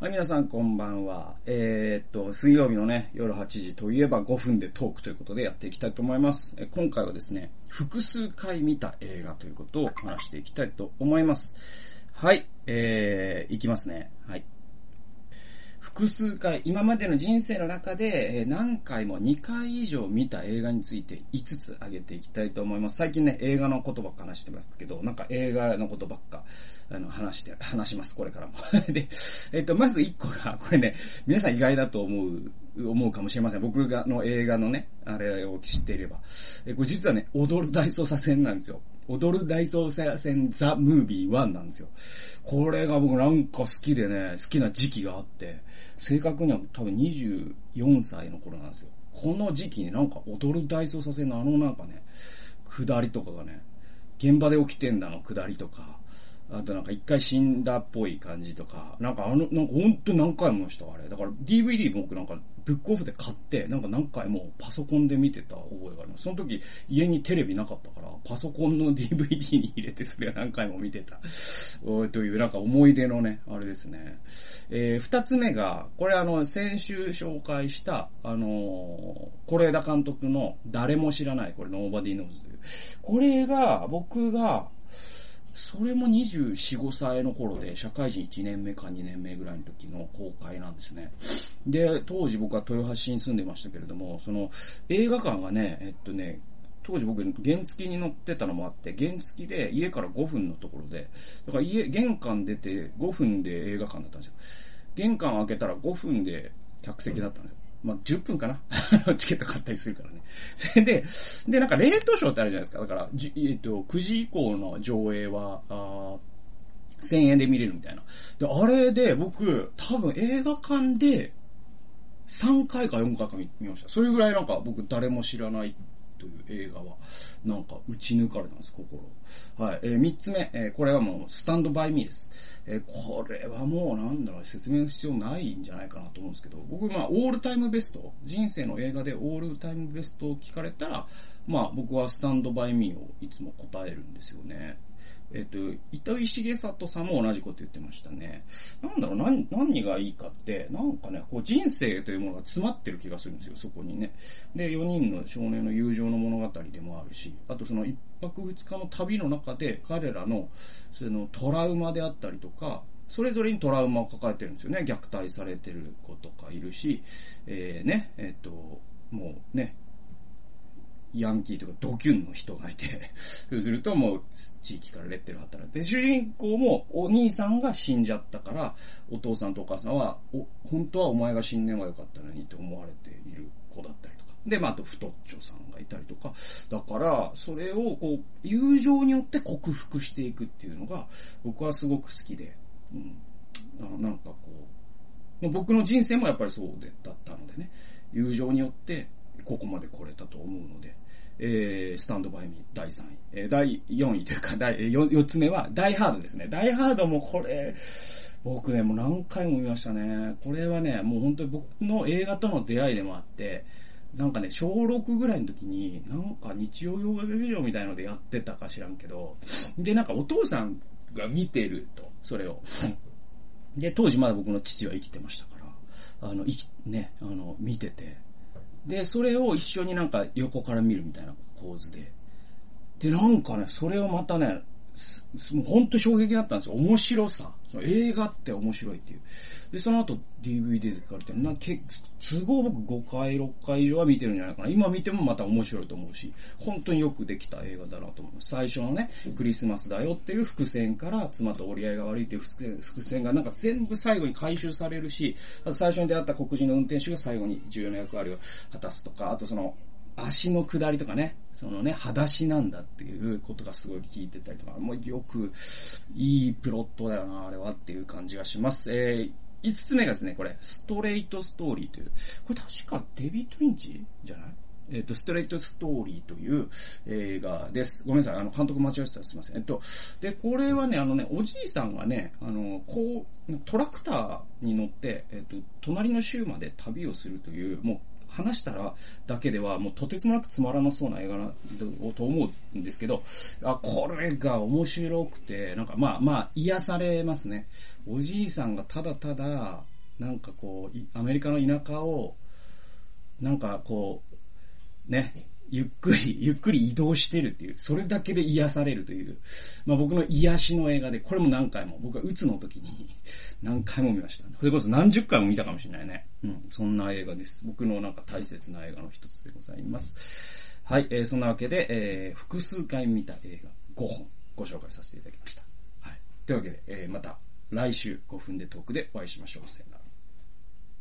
はい、皆さんこんばんは。えー、っと、水曜日のね、夜8時といえば5分でトークということでやっていきたいと思います。え今回はですね、複数回見た映画ということを話していきたいと思います。はい、えー、いきますね。はい。複数回、今までの人生の中で、え何回も2回以上見た映画について5つ挙げていきたいと思います。最近ね、映画のことばっか話してますけど、なんか映画のことばっか、あの、話して、話します、これからも。で、えっと、まず1個が、これね、皆さん意外だと思う、思うかもしれません。僕が、の映画のね、あれを知っていれば。え、これ実はね、踊る大捜査線なんですよ。踊る大捜査線ザ・ムービー1なんですよ。これが僕なんか好きでね、好きな時期があって、正確には多分24歳の頃なんですよ。この時期になんか踊る大捜査線のあのなんかね、下りとかがね、現場で起きてんだの下りとか、あとなんか一回死んだっぽい感じとか、なんかあの、なんかほんと何回もしたあれ。だから DVD 僕なんかブックオフで買って、なんか何回もパソコンで見てた覚えがあります。その時家にテレビなかったから、パソコンの DVD に入れてそれを何回も見てた。というなんか思い出のね、あれですね。えー、二つ目が、これあの、先週紹介した、あのー、是枝監督の誰も知らない、これ Nobody Knows という。これが、僕が、それも24、5歳の頃で、社会人1年目か2年目ぐらいの時の公開なんですね。で、当時僕は豊橋に住んでましたけれども、その映画館がね、えっとね、当時僕原付に乗ってたのもあって、原付で家から5分のところで、だから家、玄関出て5分で映画館だったんですよ。玄関開けたら5分で客席だったんですよ。まあ、10分かな チケット買ったりするからね。それで、で、なんか、冷凍ショーってあるじゃないですか。だから、じえっと、9時以降の上映は、あ1000円で見れるみたいな。で、あれで、僕、多分映画館で、3回か4回か見見ました。それぐらいなんか、僕、誰も知らないという映画は、なんか、打ち抜かれたんです、心。はい。えー、3つ目、えーこれはもう、スタンドバイミーです。えーこれはもう、なんだろう、説明の必要ないんじゃないかなと思うんですけど、僕、まあ、オールタイムベスト、人生の映画でオールタイムベストを聞かれたら、まあ、僕はスタンドバイミーをいつも答えるんですよね。えっ、と、糸井重里さんも同じこと言ってましたね。なんだろう、何、何がいいかって、なんかね、こう人生というものが詰まってる気がするんですよ、そこにね。で、4人の少年の友情の物語でもあるし、あとその1泊2日の旅の中で彼らの、そのトラウマであったりとか、それぞれにトラウマを抱えてるんですよね。虐待されてる子とかいるし、えー、ね、えっ、と、もうね、ヤンキーとかドキュンの人がいて、そうするともう地域からレッテル貼ったら。で、主人公もお兄さんが死んじゃったから、お父さんとお母さんは、お、本当はお前が死んでもよかったのにと思われている子だったりとか。で、まあ、あと太っちょさんがいたりとか。だから、それをこう、友情によって克服していくっていうのが、僕はすごく好きで、うん。あなんかこう、僕の人生もやっぱりそうでだったのでね、友情によってここまで来れたと思うので、えー、スタンドバイミー第3位。えー、第4位というか、第 4, 4つ目は、ダイハードですね。ダイハードもこれ、僕ね、もう何回も見ましたね。これはね、もう本当に僕の映画との出会いでもあって、なんかね、小6ぐらいの時に、なんか日曜洋画劇場みたいのでやってたか知らんけど、で、なんかお父さんが見てると、それを。で、当時まだ僕の父は生きてましたから、あの、生き、ね、あの、見てて、で、それを一緒になんか横から見るみたいな構図で。で、なんかね、それをまたね、もう本当衝撃だったんですよ。面白さ。その映画って面白いっていう。で、その後 DVD で書かれて、な、け、都合僕5回、6回以上は見てるんじゃないかな。今見てもまた面白いと思うし、本当によくできた映画だなと思います。最初のね、クリスマスだよっていう伏線から、妻と折り合いが悪いっていう伏線がなんか全部最後に回収されるし、あと最初に出会った黒人の運転手が最後に重要な役割を果たすとか、あとその、足の下りとかね、そのね、裸足なんだっていうことがすごい聞いてたりとか、もうよく、いいプロットだよな、あれはっていう感じがします。えー、5つ目がですね、これ、ストレートストーリーという、これ確かデビッド・リンチじゃない？えっ、と、ストレートストーリーという映画です。ごめんなさい、あの、監督間違えてたらすいません。えっと、で、これはね、あのね、おじいさんがね、あの、こう、トラクターに乗って、えっと、隣の州まで旅をするという、もう、話したらだけではもうとてつもなくつまらなそうな映画だと思うんですけど、あ、これが面白くて、なんかまあまあ癒されますね。おじいさんがただただ、なんかこう、アメリカの田舎を、なんかこう、ね、ゆっくり、ゆっくり移動してるっていう、それだけで癒されるという、まあ僕の癒しの映画で、これも何回も、僕は鬱の時に何回も見ました。それこそ何十回も見たかもしれないね。うん、そんな映画です。僕のなんか大切な映画の一つでございます。はい、えー、そんなわけで、えー、複数回見た映画5本ご紹介させていただきました。はい。というわけで、えー、また来週5分でトークでお会いしましょう。さよなら。